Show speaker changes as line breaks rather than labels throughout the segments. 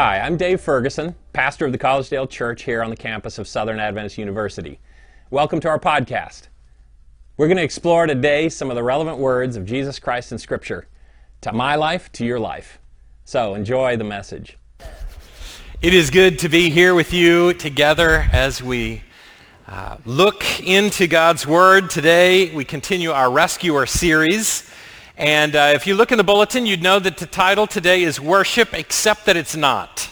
Hi, I'm Dave Ferguson, pastor of the Collegedale Church here on the campus of Southern Adventist University. Welcome to our podcast. We're going to explore today some of the relevant words of Jesus Christ in Scripture to my life, to your life. So enjoy the message.
It is good to be here with you together as we uh, look into God's Word. Today we continue our Rescuer series. And uh, if you look in the bulletin, you'd know that the title today is Worship, except that it's not.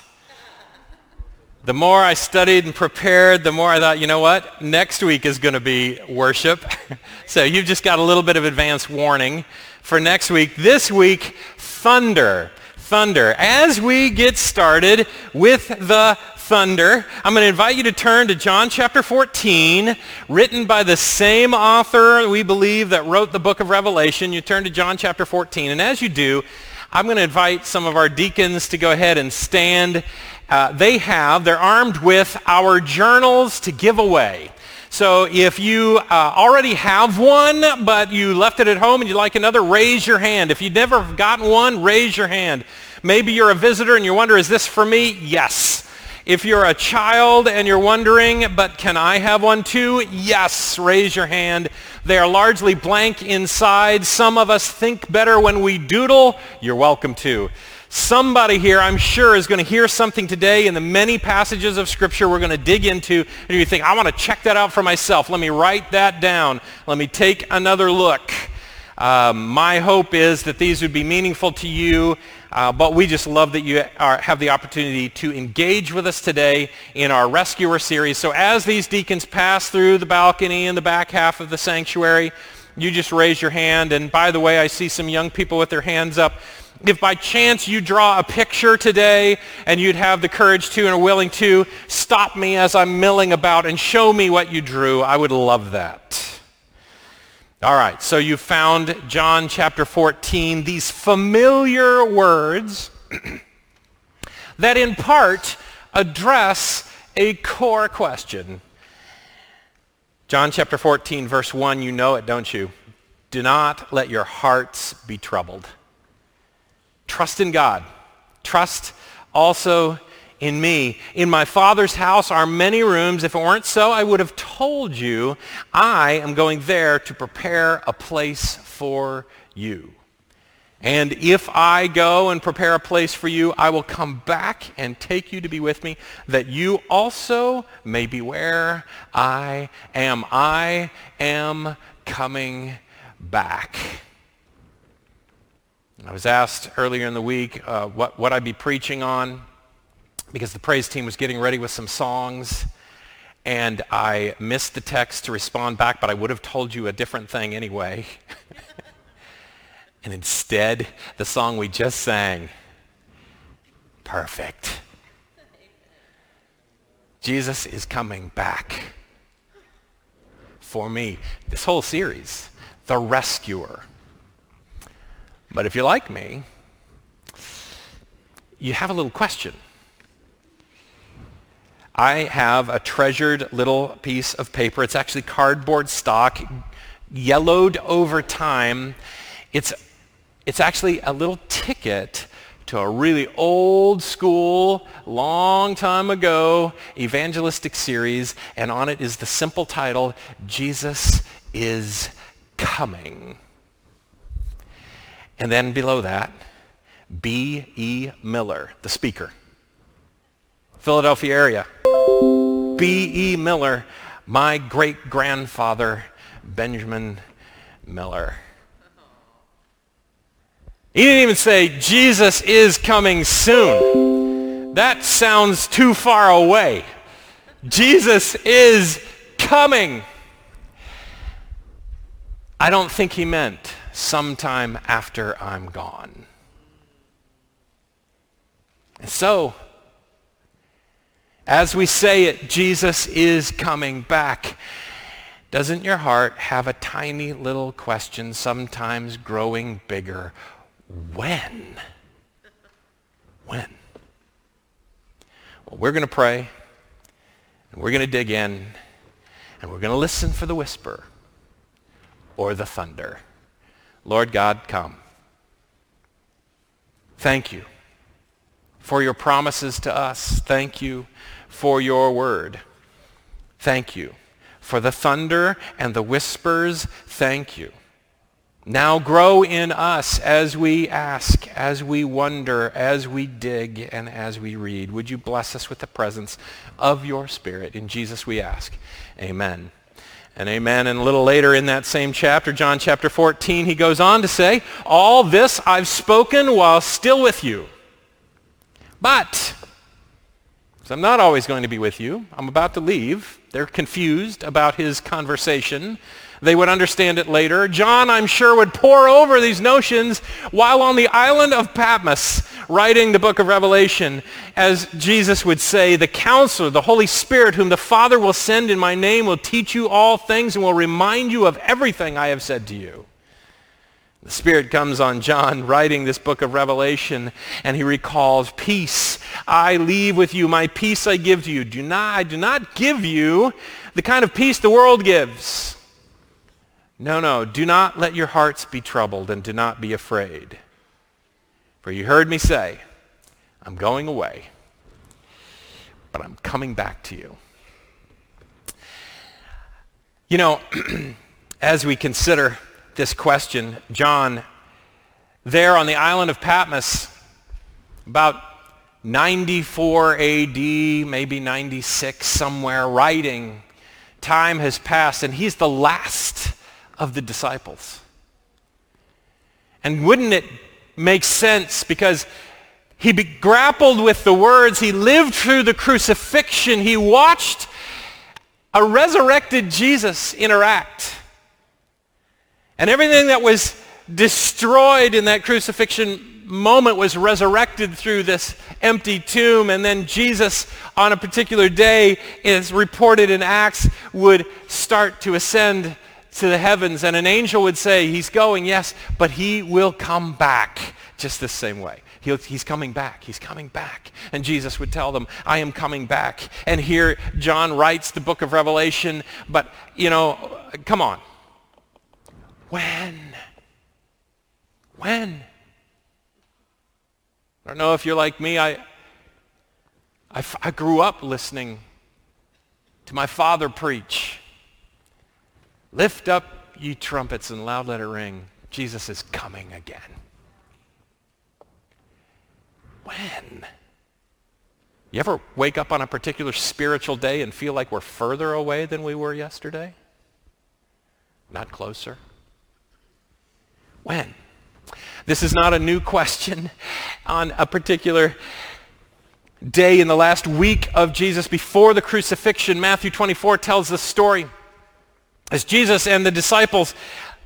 The more I studied and prepared, the more I thought, you know what? Next week is going to be worship. so you've just got a little bit of advance warning for next week. This week, thunder. Thunder. As we get started with the thunder, I'm going to invite you to turn to John chapter 14, written by the same author, we believe, that wrote the book of Revelation. You turn to John chapter 14, and as you do, I'm going to invite some of our deacons to go ahead and stand. Uh, they have, they're armed with our journals to give away. So if you uh, already have one, but you left it at home and you'd like another, raise your hand. If you've never gotten one, raise your hand. Maybe you're a visitor and you wonder, is this for me? Yes. If you're a child and you're wondering, but can I have one too? Yes, raise your hand. They are largely blank inside. Some of us think better when we doodle. You're welcome to. Somebody here, I'm sure, is going to hear something today in the many passages of Scripture we're going to dig into, and you think, I want to check that out for myself. Let me write that down. Let me take another look. Um, my hope is that these would be meaningful to you uh, but we just love that you are, have the opportunity to engage with us today in our Rescuer series. So as these deacons pass through the balcony in the back half of the sanctuary, you just raise your hand. And by the way, I see some young people with their hands up. If by chance you draw a picture today and you'd have the courage to and are willing to, stop me as I'm milling about and show me what you drew. I would love that. All right, so you found John chapter 14, these familiar words that in part address a core question. John chapter 14, verse 1, you know it, don't you? Do not let your hearts be troubled. Trust in God. Trust also in me. In my Father's house are many rooms. If it weren't so, I would have told you. I am going there to prepare a place for you. And if I go and prepare a place for you, I will come back and take you to be with me, that you also may be where I am. I am coming back. I was asked earlier in the week uh, what, what I'd be preaching on because the praise team was getting ready with some songs and I missed the text to respond back, but I would have told you a different thing anyway. and instead, the song we just sang, perfect. Jesus is coming back for me. This whole series, The Rescuer. But if you're like me, you have a little question. I have a treasured little piece of paper. It's actually cardboard stock, yellowed over time. It's, it's actually a little ticket to a really old school, long time ago evangelistic series, and on it is the simple title, Jesus is Coming. And then below that, B.E. Miller, the speaker. Philadelphia area. B.E. Miller, my great-grandfather, Benjamin Miller. He didn't even say, Jesus is coming soon. That sounds too far away. Jesus is coming. I don't think he meant sometime after I'm gone. And so, as we say it, Jesus is coming back. Doesn't your heart have a tiny little question, sometimes growing bigger? When? When? Well, we're going to pray, and we're going to dig in, and we're going to listen for the whisper or the thunder. Lord God, come. Thank you for your promises to us. Thank you for your word. Thank you for the thunder and the whispers. Thank you. Now grow in us as we ask, as we wonder, as we dig, and as we read. Would you bless us with the presence of your Spirit? In Jesus we ask. Amen. And amen. And a little later in that same chapter, John chapter 14, he goes on to say, All this I've spoken while still with you. But, I'm not always going to be with you. I'm about to leave. They're confused about his conversation. They would understand it later. John, I'm sure, would pore over these notions while on the island of Patmos writing the book of Revelation. As Jesus would say, the counselor, the Holy Spirit, whom the Father will send in my name, will teach you all things and will remind you of everything I have said to you. The Spirit comes on John writing this book of Revelation, and he recalls, Peace I leave with you, my peace I give to you. Do not, I do not give you the kind of peace the world gives. No, no, do not let your hearts be troubled, and do not be afraid. For you heard me say, I'm going away, but I'm coming back to you. You know, as we consider this question, John, there on the island of Patmos, about 94 AD, maybe 96, somewhere, writing. Time has passed, and he's the last of the disciples. And wouldn't it make sense because he be- grappled with the words, he lived through the crucifixion, he watched a resurrected Jesus interact and everything that was destroyed in that crucifixion moment was resurrected through this empty tomb. And then Jesus, on a particular day, is reported in Acts, would start to ascend to the heavens. And an angel would say, he's going, yes, but he will come back just the same way. He'll, he's coming back. He's coming back. And Jesus would tell them, I am coming back. And here John writes the book of Revelation. But, you know, come on. When? When? I don't know if you're like me. I, I, I grew up listening to my father preach. Lift up ye trumpets and loud let it ring. Jesus is coming again. When? You ever wake up on a particular spiritual day and feel like we're further away than we were yesterday? Not closer? When? This is not a new question on a particular day in the last week of Jesus before the crucifixion. Matthew 24 tells the story. As Jesus and the disciples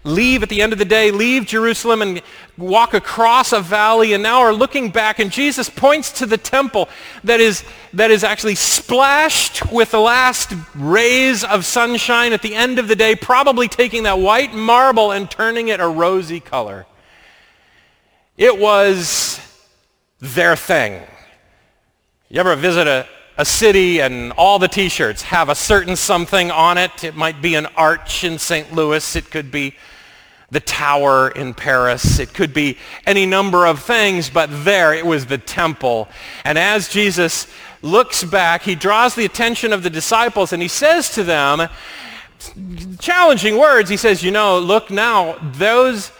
leave at the end of the day, leave Jerusalem and walk across a valley and now are looking back and Jesus points to the temple that is, that is actually splashed with the last rays of sunshine at the end of the day, probably taking that white marble and turning it a rosy color. It was their thing. You ever visit a, a city and all the t-shirts have a certain something on it. It might be an arch in St. Louis. It could be the tower in Paris. It could be any number of things, but there it was the temple. And as Jesus looks back, he draws the attention of the disciples and he says to them, challenging words, he says, you know, look now, those,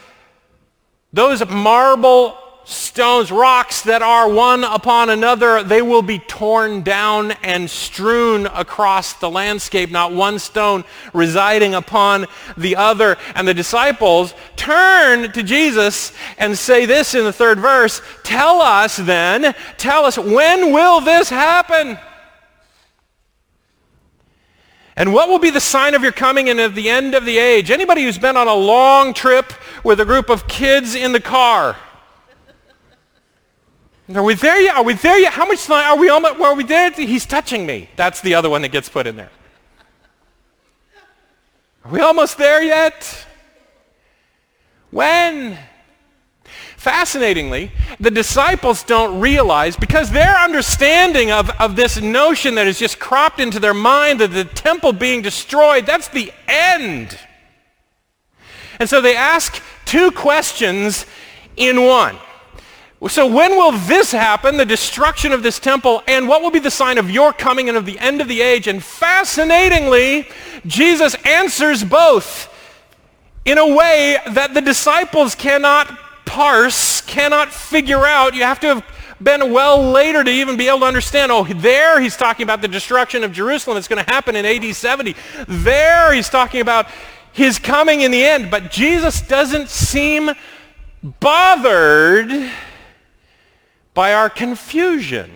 those marble stones, rocks that are one upon another, they will be torn down and strewn across the landscape, not one stone residing upon the other. And the disciples turn to Jesus and say this in the third verse, tell us then, tell us, when will this happen? And what will be the sign of your coming and of the end of the age? Anybody who's been on a long trip with a group of kids in the car, are we there yet? Are we there yet? How much time are we almost, are we there? He's touching me. That's the other one that gets put in there. Are we almost there yet? When? Fascinatingly, the disciples don't realize, because their understanding of, of this notion that is just cropped into their mind that the temple being destroyed, that's the end. And so they ask two questions in one. So when will this happen, the destruction of this temple, and what will be the sign of your coming and of the end of the age? And fascinatingly, Jesus answers both in a way that the disciples cannot parse, cannot figure out. You have to have been well later to even be able to understand. Oh, there he's talking about the destruction of Jerusalem. It's going to happen in AD 70. There he's talking about his coming in the end. But Jesus doesn't seem bothered by our confusion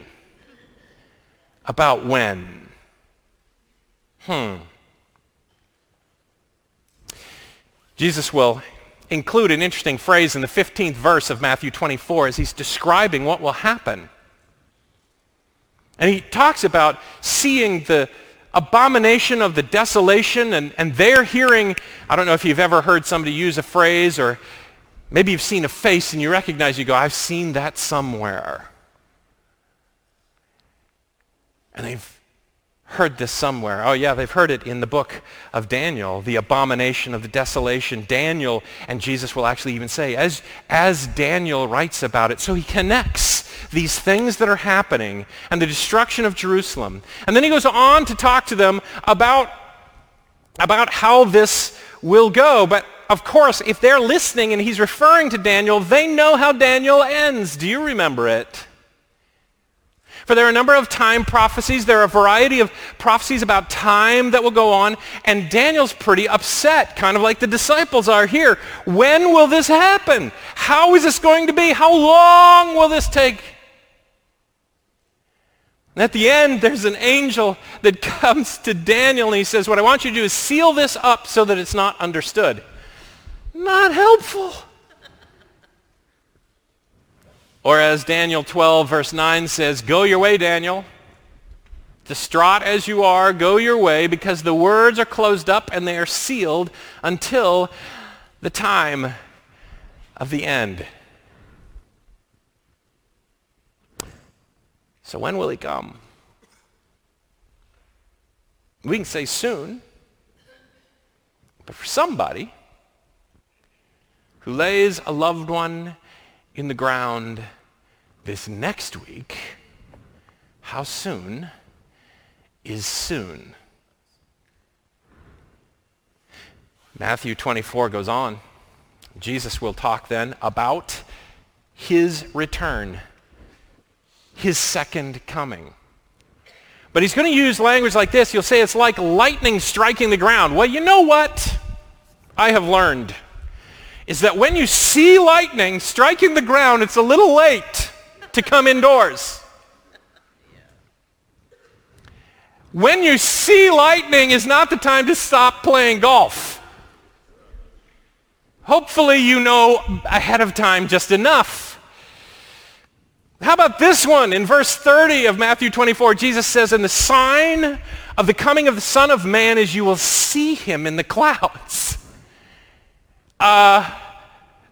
about when. Hmm. Jesus will include an interesting phrase in the 15th verse of Matthew 24 as he's describing what will happen. And he talks about seeing the abomination of the desolation, and, and they're hearing, I don't know if you've ever heard somebody use a phrase, or maybe you've seen a face and you recognize, you go, I've seen that somewhere. And they've heard this somewhere. Oh, yeah, they've heard it in the book of Daniel, the abomination of the desolation. Daniel, and Jesus will actually even say, as, as Daniel writes about it, so he connects these things that are happening and the destruction of Jerusalem. And then he goes on to talk to them about, about how this will go. But of course, if they're listening and he's referring to Daniel, they know how Daniel ends. Do you remember it? For there are a number of time prophecies. There are a variety of prophecies about time that will go on. And Daniel's pretty upset, kind of like the disciples are here. When will this happen? How is this going to be? How long will this take? And at the end, there's an angel that comes to Daniel and he says, what I want you to do is seal this up so that it's not understood. Not helpful. Or as Daniel 12, verse 9 says, Go your way, Daniel. Distraught as you are, go your way, because the words are closed up and they are sealed until the time of the end. So when will he come? We can say soon, but for somebody who lays a loved one in the ground this next week, how soon is soon? Matthew 24 goes on. Jesus will talk then about his return, his second coming. But he's going to use language like this. He'll say it's like lightning striking the ground. Well, you know what I have learned is that when you see lightning striking the ground, it's a little late to come indoors. When you see lightning is not the time to stop playing golf. Hopefully you know ahead of time just enough. How about this one? In verse 30 of Matthew 24, Jesus says, And the sign of the coming of the Son of Man is you will see him in the clouds. Uh,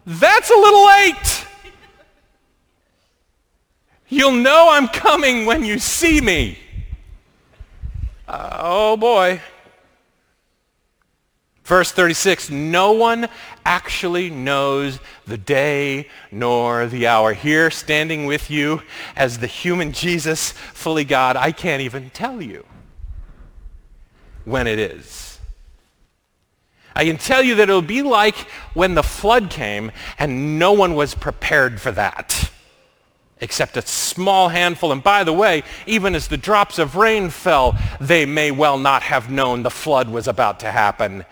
that's a little late. You'll know I'm coming when you see me. Uh, oh boy. Verse 36, no one actually knows the day nor the hour. Here, standing with you as the human Jesus, fully God, I can't even tell you when it is. I can tell you that it'll be like when the flood came and no one was prepared for that except a small handful. And by the way, even as the drops of rain fell, they may well not have known the flood was about to happen.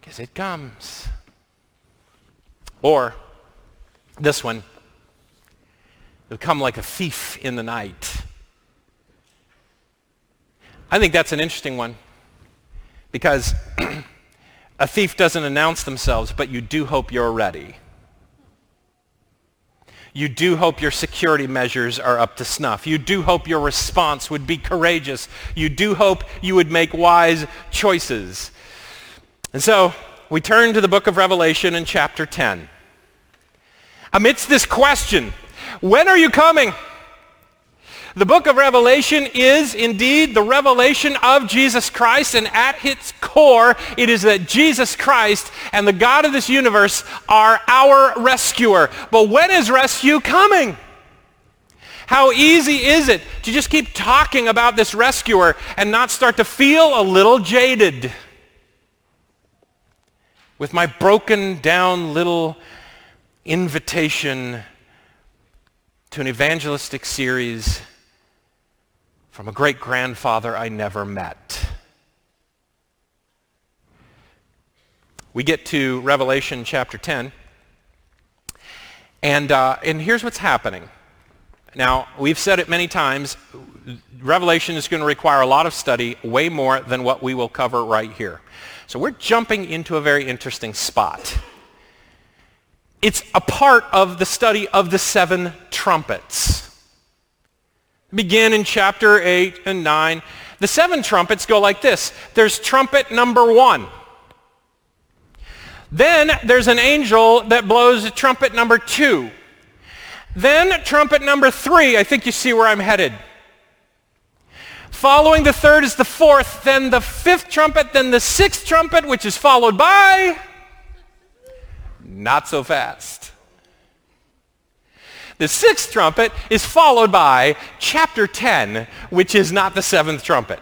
Because it comes. Or this one, it'll come like a thief in the night. I think that's an interesting one. Because a thief doesn't announce themselves, but you do hope you're ready. You do hope your security measures are up to snuff. You do hope your response would be courageous. You do hope you would make wise choices. And so we turn to the book of Revelation in chapter 10. Amidst this question, when are you coming? The book of Revelation is indeed the revelation of Jesus Christ, and at its core, it is that Jesus Christ and the God of this universe are our rescuer. But when is rescue coming? How easy is it to just keep talking about this rescuer and not start to feel a little jaded? With my broken down little invitation to an evangelistic series from a great grandfather I never met. We get to Revelation chapter 10, and, uh, and here's what's happening. Now, we've said it many times, Revelation is going to require a lot of study, way more than what we will cover right here. So we're jumping into a very interesting spot. It's a part of the study of the seven trumpets begin in chapter 8 and 9. The seven trumpets go like this. There's trumpet number one. Then there's an angel that blows trumpet number two. Then trumpet number three. I think you see where I'm headed. Following the third is the fourth, then the fifth trumpet, then the sixth trumpet, which is followed by... Not so fast. The sixth trumpet is followed by chapter 10, which is not the seventh trumpet.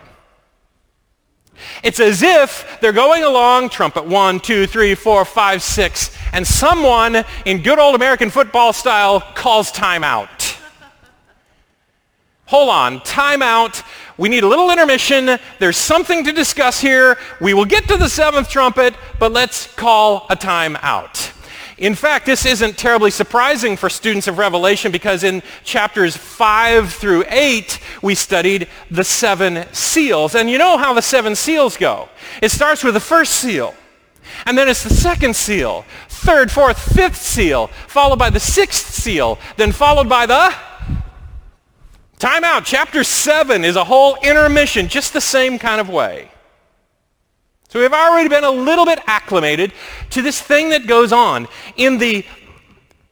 It's as if they're going along, trumpet one, two, three, four, five, six, and someone in good old American football style calls timeout. Hold on, timeout. We need a little intermission. There's something to discuss here. We will get to the seventh trumpet, but let's call a timeout. In fact, this isn't terribly surprising for students of Revelation because in chapters 5 through 8, we studied the seven seals. And you know how the seven seals go. It starts with the first seal. And then it's the second seal, third, fourth, fifth seal, followed by the sixth seal, then followed by the time out. Chapter 7 is a whole intermission, just the same kind of way. So we've already been a little bit acclimated to this thing that goes on in the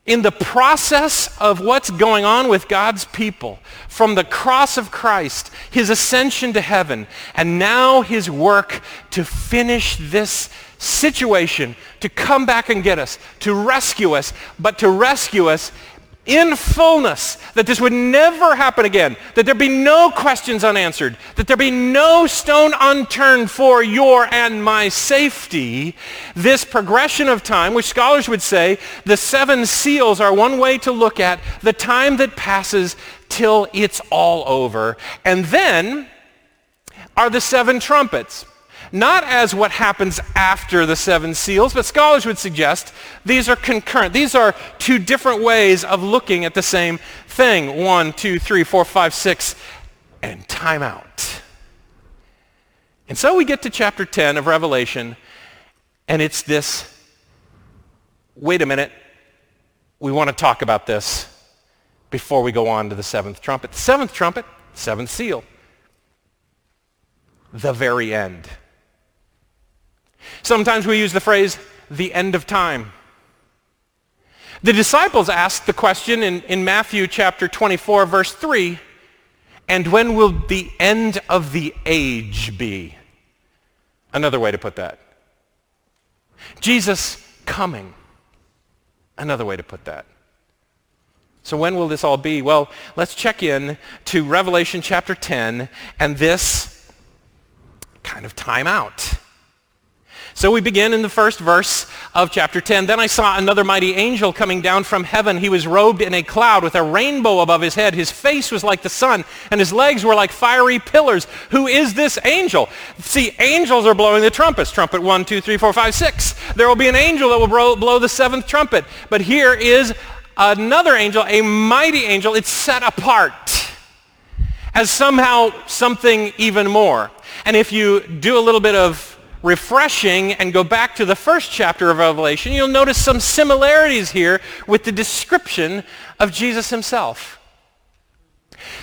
in the process of what's going on with God's people, from the cross of Christ, his ascension to heaven, and now his work to finish this situation, to come back and get us, to rescue us, but to rescue us in fullness, that this would never happen again, that there be no questions unanswered, that there be no stone unturned for your and my safety, this progression of time, which scholars would say the seven seals are one way to look at the time that passes till it's all over. And then are the seven trumpets not as what happens after the seven seals, but scholars would suggest these are concurrent. These are two different ways of looking at the same thing. One, two, three, four, five, six, and time out. And so we get to chapter 10 of Revelation, and it's this, wait a minute, we want to talk about this before we go on to the seventh trumpet. The seventh trumpet, seventh seal. The very end. Sometimes we use the phrase, the end of time. The disciples asked the question in, in Matthew chapter 24, verse 3, and when will the end of the age be? Another way to put that. Jesus coming. Another way to put that. So when will this all be? Well, let's check in to Revelation chapter 10 and this kind of time out. So we begin in the first verse of chapter 10. Then I saw another mighty angel coming down from heaven. He was robed in a cloud with a rainbow above his head. His face was like the sun, and his legs were like fiery pillars. Who is this angel? See, angels are blowing the trumpets. Trumpet 1, 2, 3, 4, 5, 6. There will be an angel that will blow the seventh trumpet. But here is another angel, a mighty angel. It's set apart as somehow something even more. And if you do a little bit of refreshing and go back to the first chapter of Revelation, you'll notice some similarities here with the description of Jesus himself.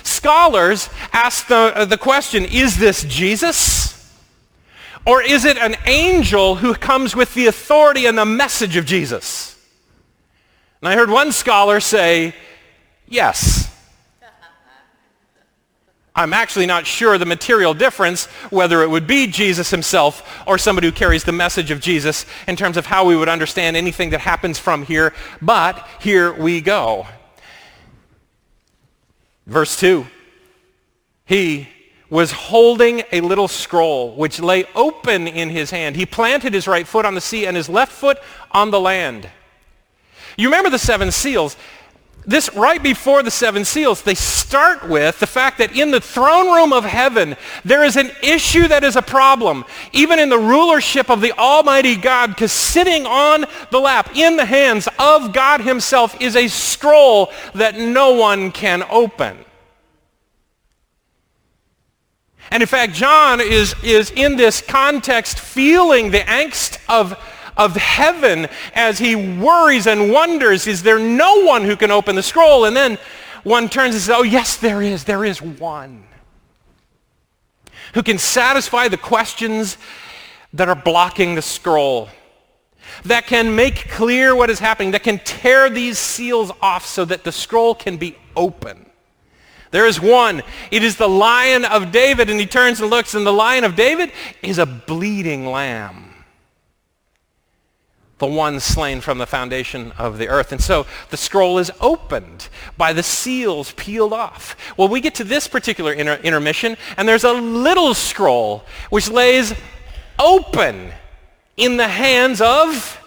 Scholars ask the, uh, the question, is this Jesus? Or is it an angel who comes with the authority and the message of Jesus? And I heard one scholar say, yes. I'm actually not sure the material difference, whether it would be Jesus himself or somebody who carries the message of Jesus in terms of how we would understand anything that happens from here. But here we go. Verse 2. He was holding a little scroll which lay open in his hand. He planted his right foot on the sea and his left foot on the land. You remember the seven seals. This right before the seven seals, they start with the fact that in the throne room of heaven, there is an issue that is a problem. Even in the rulership of the Almighty God, because sitting on the lap, in the hands of God himself, is a scroll that no one can open. And in fact, John is, is in this context feeling the angst of, of heaven as he worries and wonders, is there no one who can open the scroll? And then one turns and says, oh yes, there is. There is one who can satisfy the questions that are blocking the scroll, that can make clear what is happening, that can tear these seals off so that the scroll can be open. There is one. It is the lion of David. And he turns and looks, and the lion of David is a bleeding lamb. The one slain from the foundation of the earth. And so the scroll is opened by the seals peeled off. Well, we get to this particular inter- intermission, and there's a little scroll which lays open in the hands of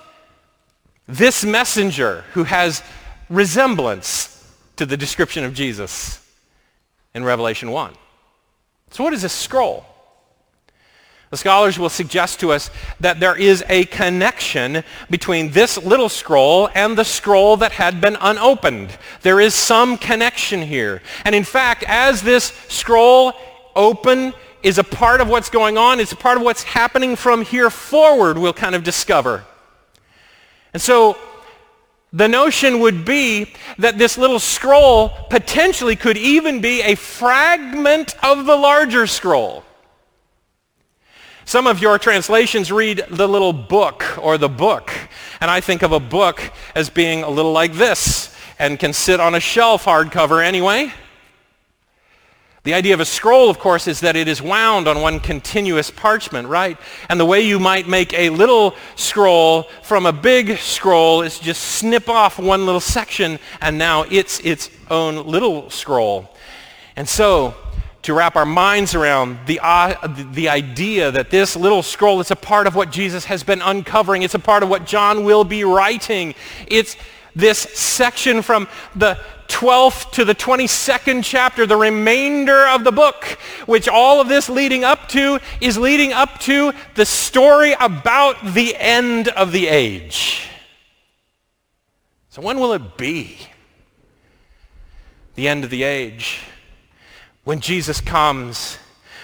this messenger who has resemblance to the description of Jesus in Revelation 1. So what is this scroll? The scholars will suggest to us that there is a connection between this little scroll and the scroll that had been unopened. There is some connection here. And in fact, as this scroll open is a part of what's going on, it's a part of what's happening from here forward, we'll kind of discover. And so the notion would be that this little scroll potentially could even be a fragment of the larger scroll. Some of your translations read the little book or the book, and I think of a book as being a little like this and can sit on a shelf hardcover anyway. The idea of a scroll, of course, is that it is wound on one continuous parchment, right? And the way you might make a little scroll from a big scroll is just snip off one little section, and now it's its own little scroll. And so, to wrap our minds around the, uh, the idea that this little scroll is a part of what Jesus has been uncovering. It's a part of what John will be writing. It's this section from the 12th to the 22nd chapter, the remainder of the book, which all of this leading up to is leading up to the story about the end of the age. So when will it be? The end of the age. When Jesus comes,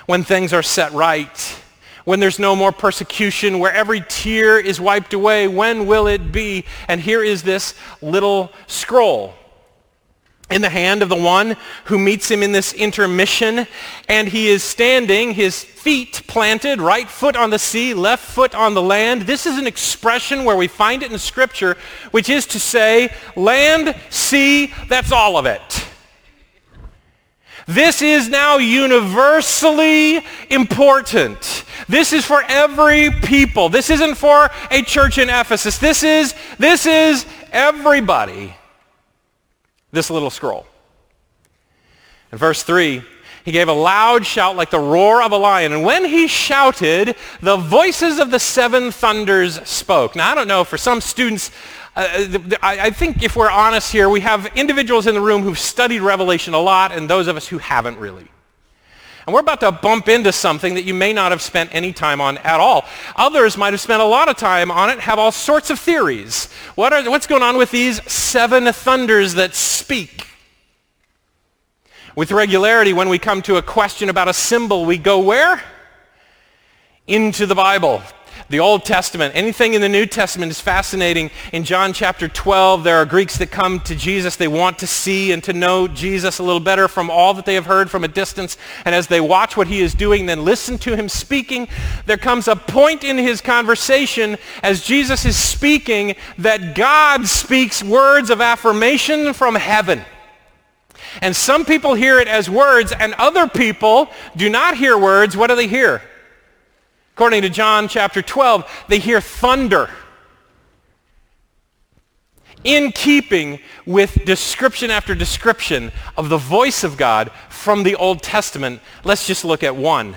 when things are set right, when there's no more persecution, where every tear is wiped away, when will it be? And here is this little scroll in the hand of the one who meets him in this intermission. And he is standing, his feet planted, right foot on the sea, left foot on the land. This is an expression where we find it in Scripture, which is to say, land, sea, that's all of it. This is now universally important. This is for every people. This isn't for a church in Ephesus. This is, this is everybody. This little scroll. In verse 3, he gave a loud shout like the roar of a lion. And when he shouted, the voices of the seven thunders spoke. Now, I don't know, for some students, uh, I think if we're honest here, we have individuals in the room who've studied Revelation a lot and those of us who haven't really. And we're about to bump into something that you may not have spent any time on at all. Others might have spent a lot of time on it, have all sorts of theories. What are, what's going on with these seven thunders that speak? With regularity, when we come to a question about a symbol, we go where? Into the Bible the Old Testament, anything in the New Testament is fascinating. In John chapter 12, there are Greeks that come to Jesus. They want to see and to know Jesus a little better from all that they have heard from a distance. And as they watch what he is doing, then listen to him speaking, there comes a point in his conversation as Jesus is speaking that God speaks words of affirmation from heaven. And some people hear it as words, and other people do not hear words. What do they hear? According to John chapter 12, they hear thunder. In keeping with description after description of the voice of God from the Old Testament, let's just look at one.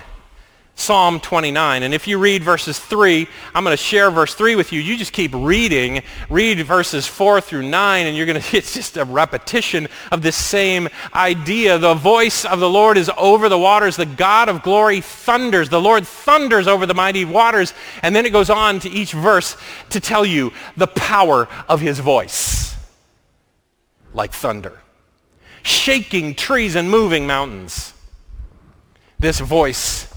Psalm 29. And if you read verses 3, I'm going to share verse 3 with you. You just keep reading. Read verses 4 through 9, and you're going to, it's just a repetition of this same idea. The voice of the Lord is over the waters. The God of glory thunders. The Lord thunders over the mighty waters. And then it goes on to each verse to tell you the power of his voice. Like thunder. Shaking trees and moving mountains. This voice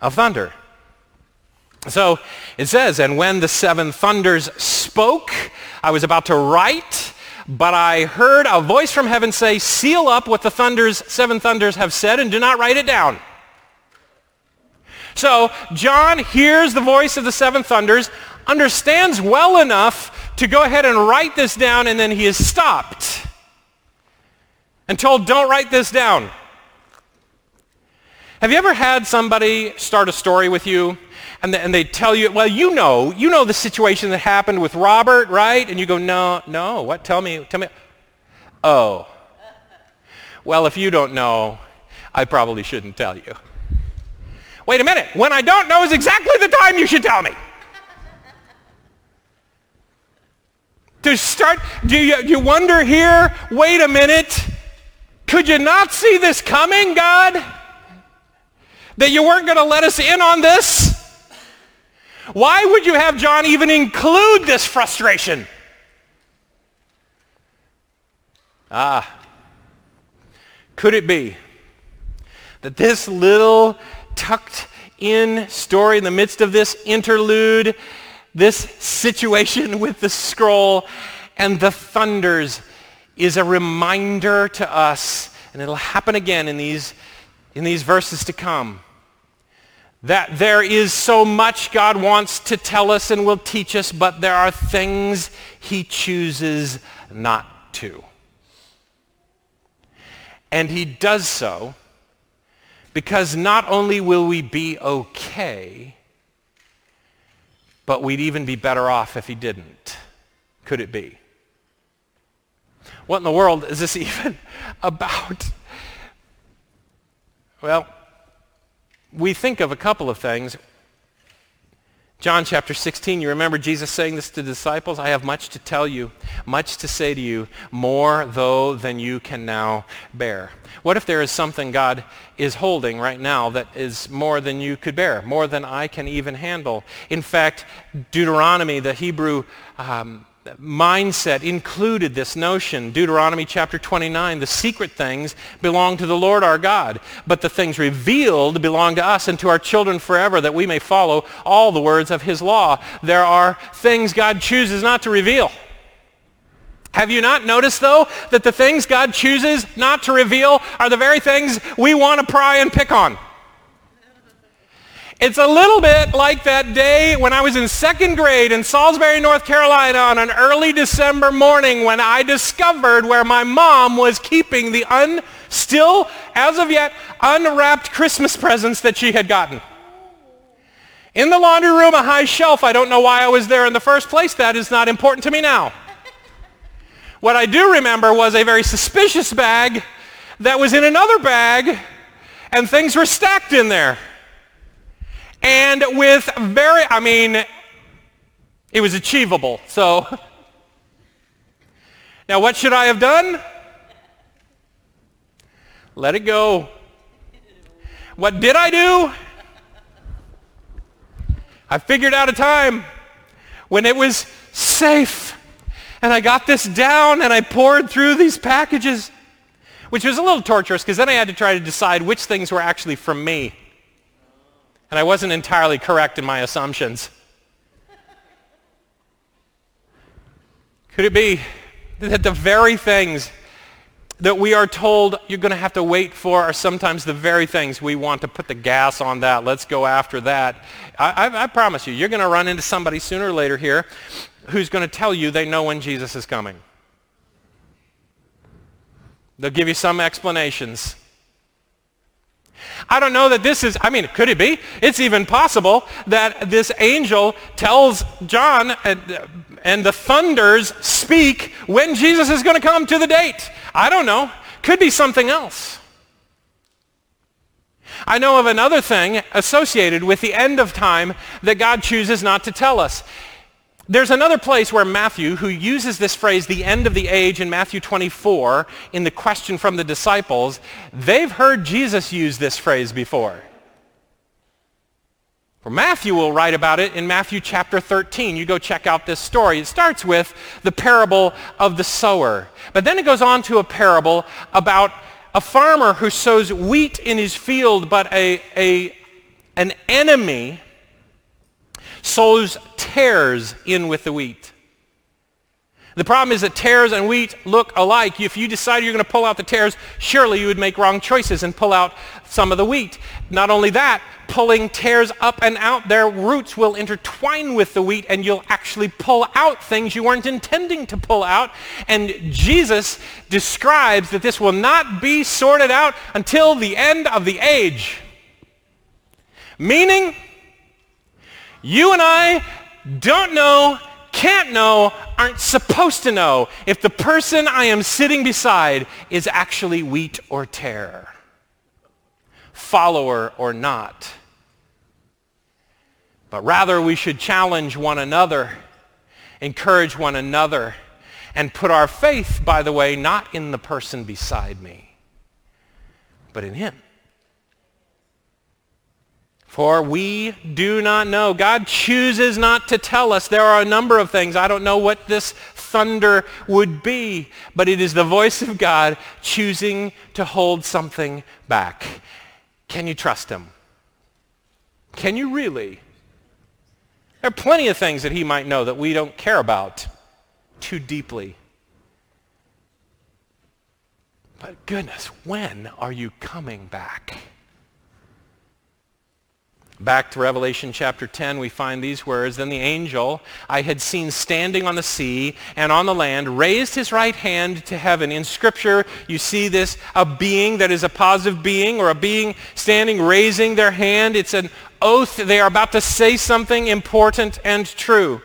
of thunder. So it says, and when the seven thunders spoke, I was about to write, but I heard a voice from heaven say, seal up what the thunders, seven thunders have said and do not write it down. So John hears the voice of the seven thunders, understands well enough to go ahead and write this down, and then he is stopped and told, don't write this down. Have you ever had somebody start a story with you and they, and they tell you, well, you know, you know the situation that happened with Robert, right? And you go, no, no, what? Tell me, tell me. Oh. Well, if you don't know, I probably shouldn't tell you. Wait a minute. When I don't know is exactly the time you should tell me. to start, do you, you wonder here, wait a minute, could you not see this coming, God? That you weren't going to let us in on this? Why would you have John even include this frustration? Ah, could it be that this little tucked in story in the midst of this interlude, this situation with the scroll and the thunders is a reminder to us, and it'll happen again in these, in these verses to come, that there is so much God wants to tell us and will teach us, but there are things he chooses not to. And he does so because not only will we be okay, but we'd even be better off if he didn't. Could it be? What in the world is this even about? Well, we think of a couple of things. John chapter 16, you remember Jesus saying this to the disciples? I have much to tell you, much to say to you, more though than you can now bear. What if there is something God is holding right now that is more than you could bear, more than I can even handle? In fact, Deuteronomy, the Hebrew um, mindset included this notion. Deuteronomy chapter 29, the secret things belong to the Lord our God, but the things revealed belong to us and to our children forever that we may follow all the words of his law. There are things God chooses not to reveal. Have you not noticed, though, that the things God chooses not to reveal are the very things we want to pry and pick on? It's a little bit like that day when I was in second grade in Salisbury, North Carolina on an early December morning when I discovered where my mom was keeping the un, still, as of yet, unwrapped Christmas presents that she had gotten. In the laundry room, a high shelf. I don't know why I was there in the first place. That is not important to me now. What I do remember was a very suspicious bag that was in another bag, and things were stacked in there. And with very, I mean, it was achievable. So, now what should I have done? Let it go. What did I do? I figured out a time when it was safe. And I got this down and I pored through these packages, which was a little torturous because then I had to try to decide which things were actually from me. And I wasn't entirely correct in my assumptions. Could it be that the very things that we are told you're going to have to wait for are sometimes the very things we want to put the gas on that. Let's go after that. I, I, I promise you, you're going to run into somebody sooner or later here who's going to tell you they know when Jesus is coming. They'll give you some explanations. I don't know that this is, I mean, could it be? It's even possible that this angel tells John and, and the thunders speak when Jesus is going to come to the date. I don't know. Could be something else. I know of another thing associated with the end of time that God chooses not to tell us. There's another place where Matthew, who uses this phrase, the end of the age, in Matthew 24, in the question from the disciples, they've heard Jesus use this phrase before. For Matthew will write about it in Matthew chapter 13. You go check out this story. It starts with the parable of the sower. But then it goes on to a parable about a farmer who sows wheat in his field, but a, a, an enemy sows tares in with the wheat. The problem is that tares and wheat look alike. If you decide you're going to pull out the tares, surely you would make wrong choices and pull out some of the wheat. Not only that, pulling tares up and out, their roots will intertwine with the wheat and you'll actually pull out things you weren't intending to pull out. And Jesus describes that this will not be sorted out until the end of the age. Meaning, you and I don't know, can't know, aren't supposed to know if the person I am sitting beside is actually wheat or tare, follower or not. But rather we should challenge one another, encourage one another, and put our faith, by the way, not in the person beside me, but in him. For we do not know. God chooses not to tell us. There are a number of things. I don't know what this thunder would be, but it is the voice of God choosing to hold something back. Can you trust him? Can you really? There are plenty of things that he might know that we don't care about too deeply. But goodness, when are you coming back? Back to Revelation chapter 10, we find these words. Then the angel I had seen standing on the sea and on the land raised his right hand to heaven. In Scripture, you see this, a being that is a positive being or a being standing, raising their hand. It's an oath. They are about to say something important and true.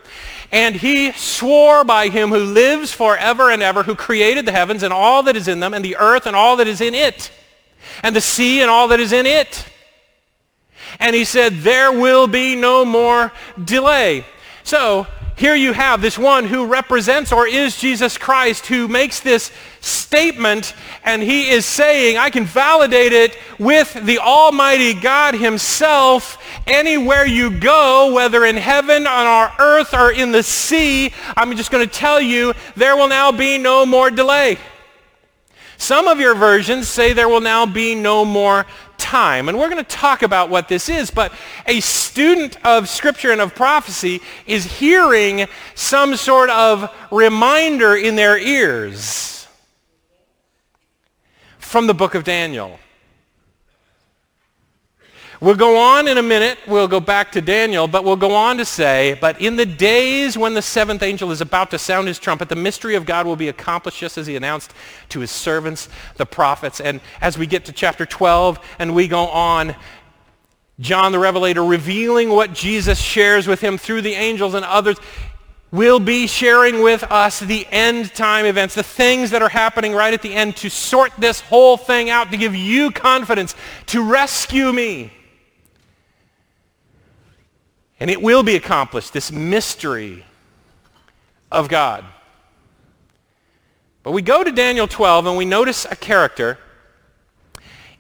And he swore by him who lives forever and ever, who created the heavens and all that is in them, and the earth and all that is in it, and the sea and all that is in it and he said, there will be no more delay. So here you have this one who represents or is Jesus Christ who makes this statement and he is saying, I can validate it with the Almighty God himself anywhere you go, whether in heaven, on our earth, or in the sea. I'm just going to tell you, there will now be no more delay. Some of your versions say there will now be no more time. And we're going to talk about what this is, but a student of Scripture and of prophecy is hearing some sort of reminder in their ears from the book of Daniel. We'll go on in a minute. We'll go back to Daniel, but we'll go on to say, but in the days when the seventh angel is about to sound his trumpet, the mystery of God will be accomplished just as he announced to his servants, the prophets. And as we get to chapter 12 and we go on, John the Revelator revealing what Jesus shares with him through the angels and others will be sharing with us the end time events, the things that are happening right at the end to sort this whole thing out, to give you confidence, to rescue me. And it will be accomplished, this mystery of God. But we go to Daniel 12 and we notice a character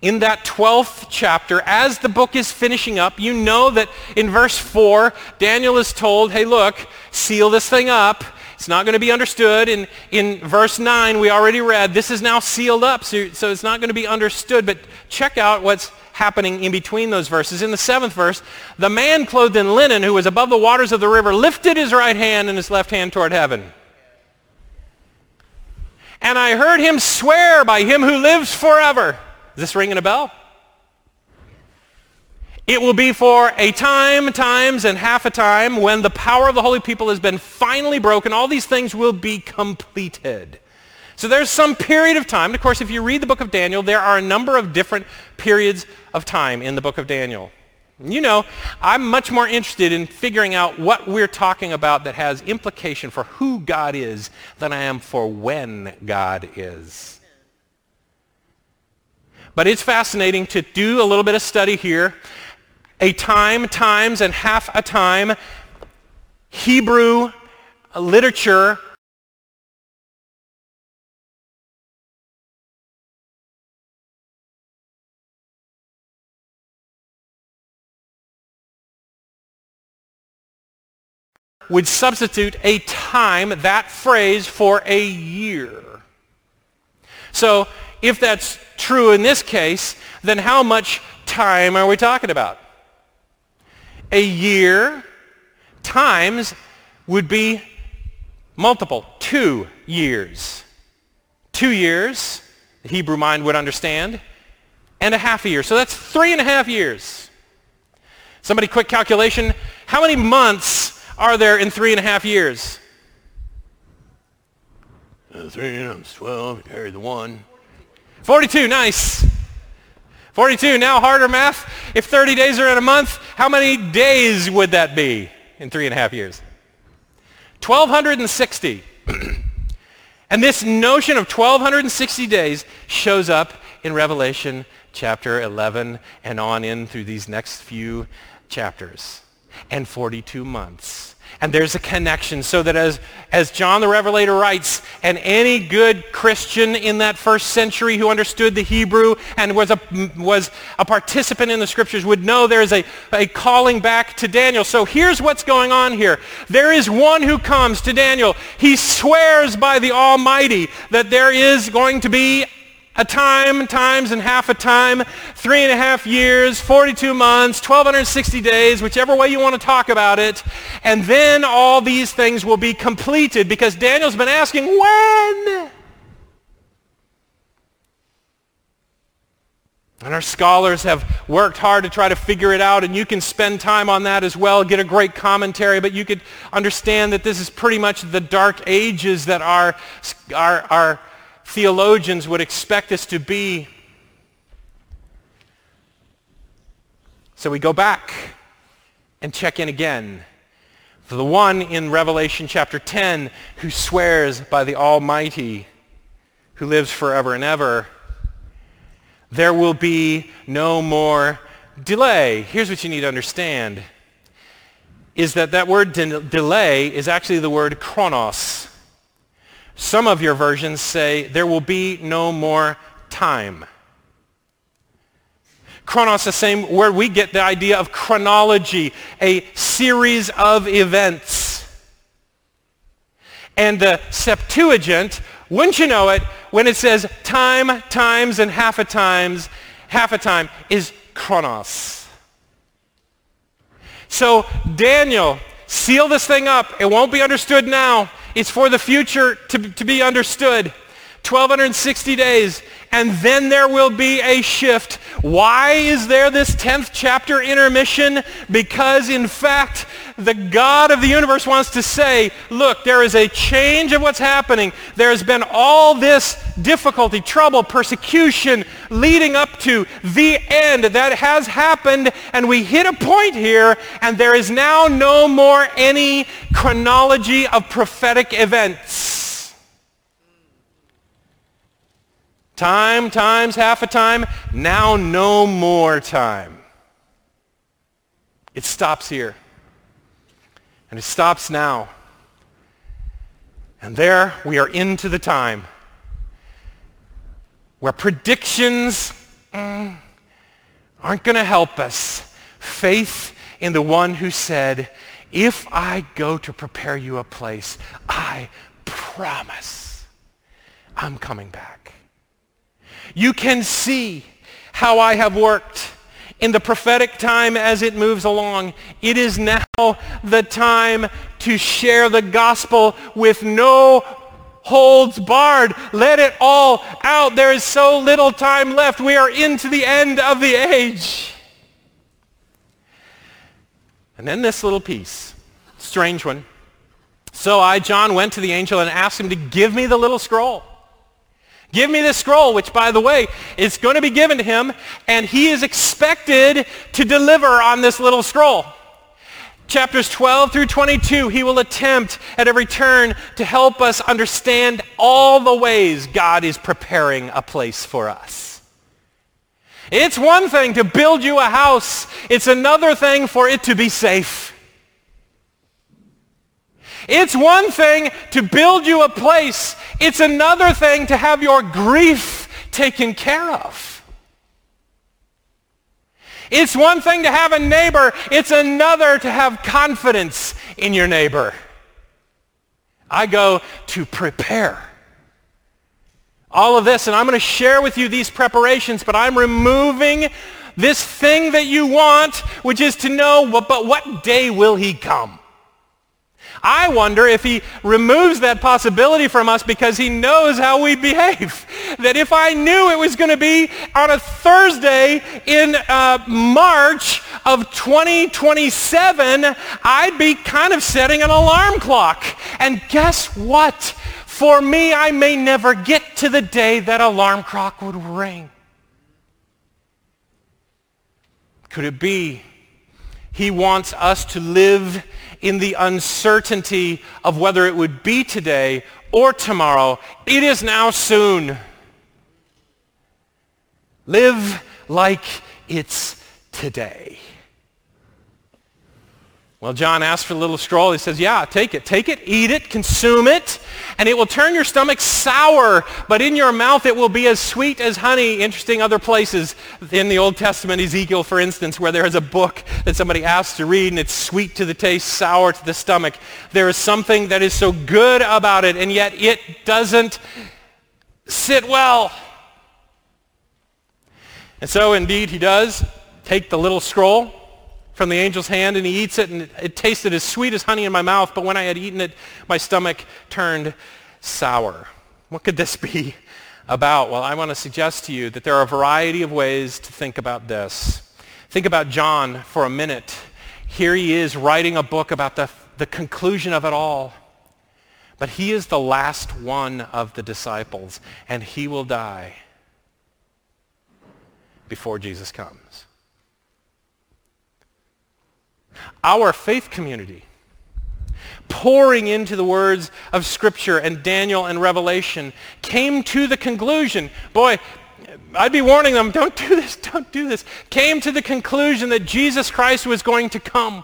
in that 12th chapter, as the book is finishing up, you know that in verse 4, Daniel is told, hey, look, seal this thing up. It's not going to be understood. In, in verse 9, we already read, this is now sealed up, so, so it's not going to be understood. But check out what's happening in between those verses. In the seventh verse, the man clothed in linen who was above the waters of the river lifted his right hand and his left hand toward heaven. And I heard him swear by him who lives forever. Is this ringing a bell? It will be for a time, times, and half a time when the power of the holy people has been finally broken. All these things will be completed. So there's some period of time. And of course, if you read the book of Daniel, there are a number of different periods of time in the book of Daniel. You know, I'm much more interested in figuring out what we're talking about that has implication for who God is than I am for when God is. But it's fascinating to do a little bit of study here. A time, times, and half a time. Hebrew literature would substitute a time, that phrase, for a year. So if that's true in this case, then how much time are we talking about? A year times would be multiple, two years. Two years, the Hebrew mind would understand, and a half a year. So that's three and a half years. Somebody quick calculation, how many months are there in three and a half years? Uh, three times 12, carry the one. 42, nice. 42, now harder math. If 30 days are in a month, how many days would that be in three and a half years? 1,260. and this notion of 1,260 days shows up in Revelation chapter 11 and on in through these next few chapters. And 42 months and there's a connection so that as, as John the Revelator writes, and any good Christian in that first century who understood the Hebrew and was a, was a participant in the scriptures would know there's a, a calling back to Daniel. So here's what's going on here. There is one who comes to Daniel. He swears by the Almighty that there is going to be a time, times and half a time, three and a half years, 42 months, 1,260 days, whichever way you want to talk about it. And then all these things will be completed because Daniel's been asking, when? And our scholars have worked hard to try to figure it out, and you can spend time on that as well, get a great commentary, but you could understand that this is pretty much the dark ages that our, our, our theologians would expect us to be. So we go back and check in again. For the one in Revelation chapter 10 who swears by the Almighty, who lives forever and ever, there will be no more delay. Here's what you need to understand is that that word de- delay is actually the word chronos. Some of your versions say there will be no more time. Chronos, the same word we get the idea of chronology, a series of events. And the Septuagint, wouldn't you know it, when it says time, times, and half a times, half a time is chronos. So Daniel, seal this thing up. It won't be understood now. It's for the future to, to be understood. 1260 days, and then there will be a shift. Why is there this 10th chapter intermission? Because in fact, the God of the universe wants to say, look, there is a change of what's happening. There's been all this difficulty, trouble, persecution leading up to the end that has happened, and we hit a point here, and there is now no more any chronology of prophetic events. Time times half a time, now no more time. It stops here. And it stops now. And there we are into the time where predictions mm, aren't going to help us. Faith in the one who said, if I go to prepare you a place, I promise I'm coming back. You can see how I have worked in the prophetic time as it moves along. It is now the time to share the gospel with no holds barred. Let it all out. There is so little time left. We are into the end of the age. And then this little piece, strange one. So I, John, went to the angel and asked him to give me the little scroll. Give me this scroll, which, by the way, is going to be given to him, and he is expected to deliver on this little scroll. Chapters 12 through 22, he will attempt at every turn to help us understand all the ways God is preparing a place for us. It's one thing to build you a house. It's another thing for it to be safe. It's one thing to build you a place. It's another thing to have your grief taken care of. It's one thing to have a neighbor. It's another to have confidence in your neighbor. I go to prepare all of this, and I'm going to share with you these preparations, but I'm removing this thing that you want, which is to know, but what day will he come? I wonder if he removes that possibility from us because he knows how we behave. That if I knew it was going to be on a Thursday in uh, March of 2027, I'd be kind of setting an alarm clock. And guess what? For me, I may never get to the day that alarm clock would ring. Could it be he wants us to live in the uncertainty of whether it would be today or tomorrow. It is now soon. Live like it's today. Well, John asks for a little scroll. He says, yeah, take it. Take it, eat it, consume it, and it will turn your stomach sour, but in your mouth it will be as sweet as honey. Interesting other places in the Old Testament, Ezekiel, for instance, where there is a book that somebody asks to read, and it's sweet to the taste, sour to the stomach. There is something that is so good about it, and yet it doesn't sit well. And so indeed he does take the little scroll from the angel's hand and he eats it and it tasted as sweet as honey in my mouth, but when I had eaten it, my stomach turned sour. What could this be about? Well, I want to suggest to you that there are a variety of ways to think about this. Think about John for a minute. Here he is writing a book about the, the conclusion of it all. But he is the last one of the disciples, and he will die before Jesus comes. Our faith community, poring into the words of Scripture and Daniel and Revelation, came to the conclusion, boy, I'd be warning them, don't do this, don't do this, came to the conclusion that Jesus Christ was going to come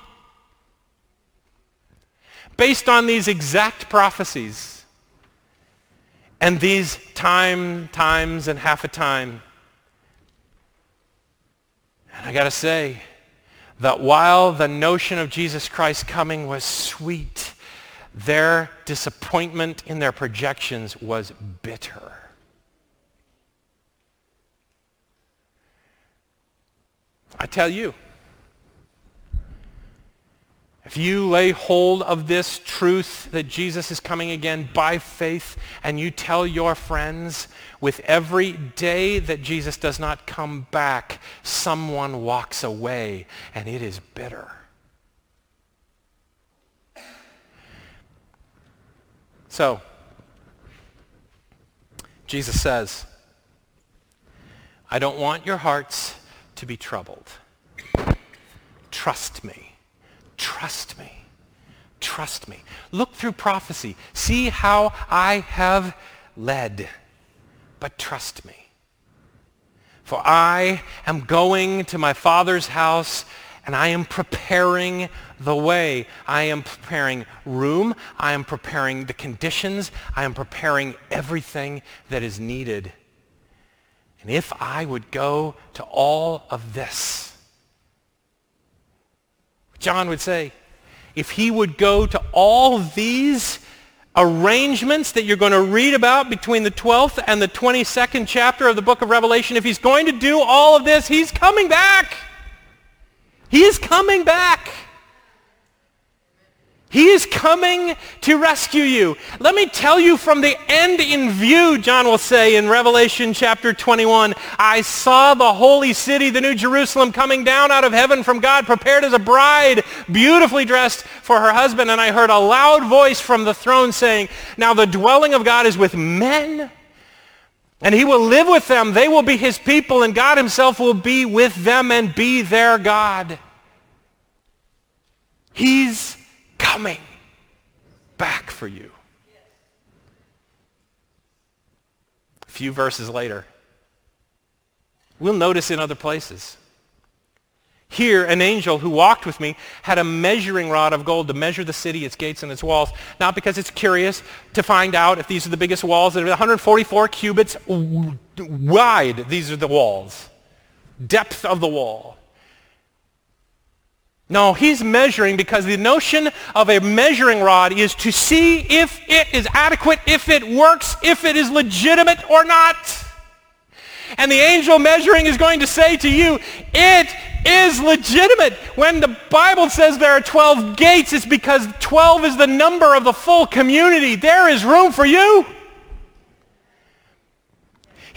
based on these exact prophecies and these time, times, and half a time. And I got to say, that while the notion of Jesus Christ coming was sweet, their disappointment in their projections was bitter. I tell you, if you lay hold of this truth that Jesus is coming again by faith and you tell your friends with every day that Jesus does not come back, someone walks away and it is bitter. So, Jesus says, I don't want your hearts to be troubled. Trust me. Trust me. Trust me. Look through prophecy. See how I have led. But trust me. For I am going to my Father's house and I am preparing the way. I am preparing room. I am preparing the conditions. I am preparing everything that is needed. And if I would go to all of this, John would say, if he would go to all these arrangements that you're going to read about between the 12th and the 22nd chapter of the book of Revelation, if he's going to do all of this, he's coming back. He is coming back. He is coming to rescue you. Let me tell you from the end in view, John will say in Revelation chapter 21, I saw the holy city, the new Jerusalem, coming down out of heaven from God, prepared as a bride, beautifully dressed for her husband. And I heard a loud voice from the throne saying, now the dwelling of God is with men, And he will live with them. They will be his people, and God himself will be with them and be their God. He's coming back for you. A few verses later, we'll notice in other places. Here, an angel who walked with me had a measuring rod of gold to measure the city, its gates, and its walls. Not because it's curious to find out if these are the biggest walls. They're 144 cubits wide. These are the walls. Depth of the wall. No, he's measuring because the notion of a measuring rod is to see if it is adequate, if it works, if it is legitimate or not. And the angel measuring is going to say to you, it is legitimate. When the Bible says there are 12 gates, it's because 12 is the number of the full community. There is room for you.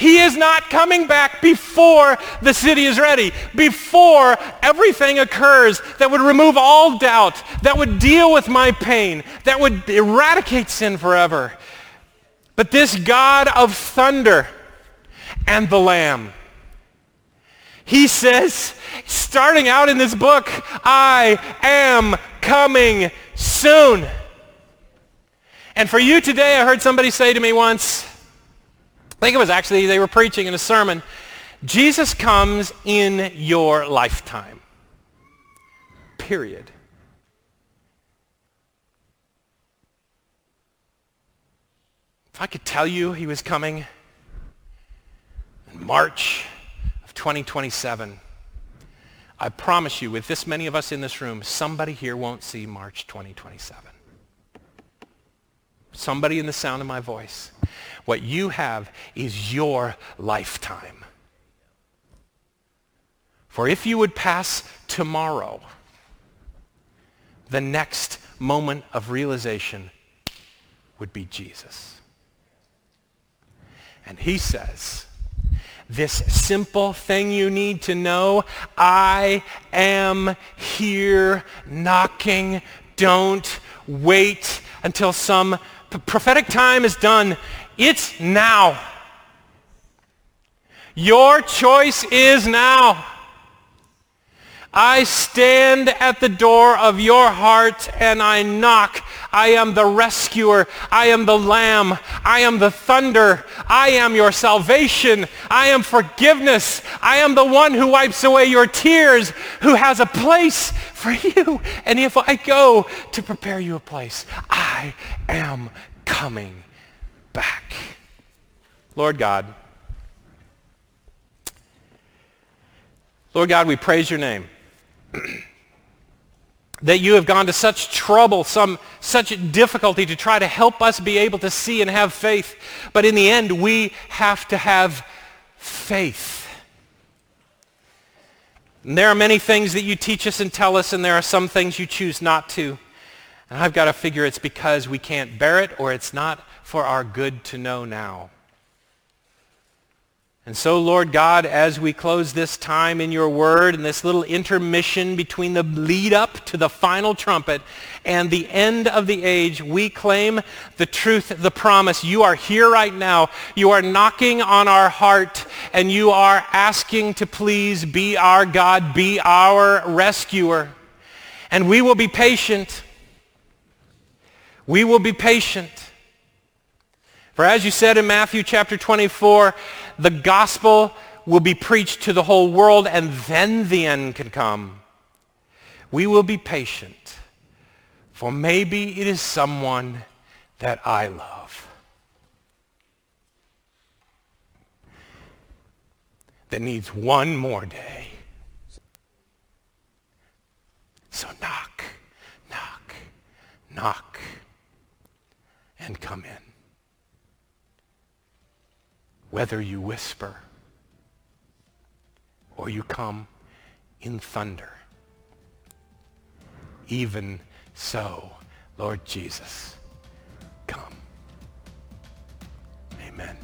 He is not coming back before the city is ready, before everything occurs that would remove all doubt, that would deal with my pain, that would eradicate sin forever. But this God of thunder and the Lamb, he says, starting out in this book, I am coming soon. And for you today, I heard somebody say to me once, I think it was actually they were preaching in a sermon, Jesus comes in your lifetime. Period. If I could tell you he was coming in March of 2027, I promise you, with this many of us in this room, somebody here won't see March 2027. Somebody in the sound of my voice. What you have is your lifetime. For if you would pass tomorrow, the next moment of realization would be Jesus. And he says, this simple thing you need to know. I am here knocking. Don't wait until some prophetic time is done. It's now. Your choice is now. I stand at the door of your heart and I knock. I am the rescuer. I am the lamb. I am the thunder. I am your salvation. I am forgiveness. I am the one who wipes away your tears, who has a place for you. And if I go to prepare you a place, I am coming back. Lord God, Lord God, we praise your name. that you have gone to such trouble, some such difficulty to try to help us be able to see and have faith. But in the end, we have to have faith. And there are many things that you teach us and tell us, and there are some things you choose not to. And I've got to figure it's because we can't bear it or it's not for our good to know now. And so, Lord God, as we close this time in your word and this little intermission between the lead up to the final trumpet and the end of the age, we claim the truth, the promise. You are here right now. You are knocking on our heart and you are asking to please be our God, be our rescuer. And we will be patient. We will be patient. For as you said in Matthew chapter 24, the gospel will be preached to the whole world and then the end can come. We will be patient, for maybe it is someone that I love. That needs one more day. So knock, knock, knock, and come in whether you whisper or you come in thunder. Even so, Lord Jesus, come. Amen.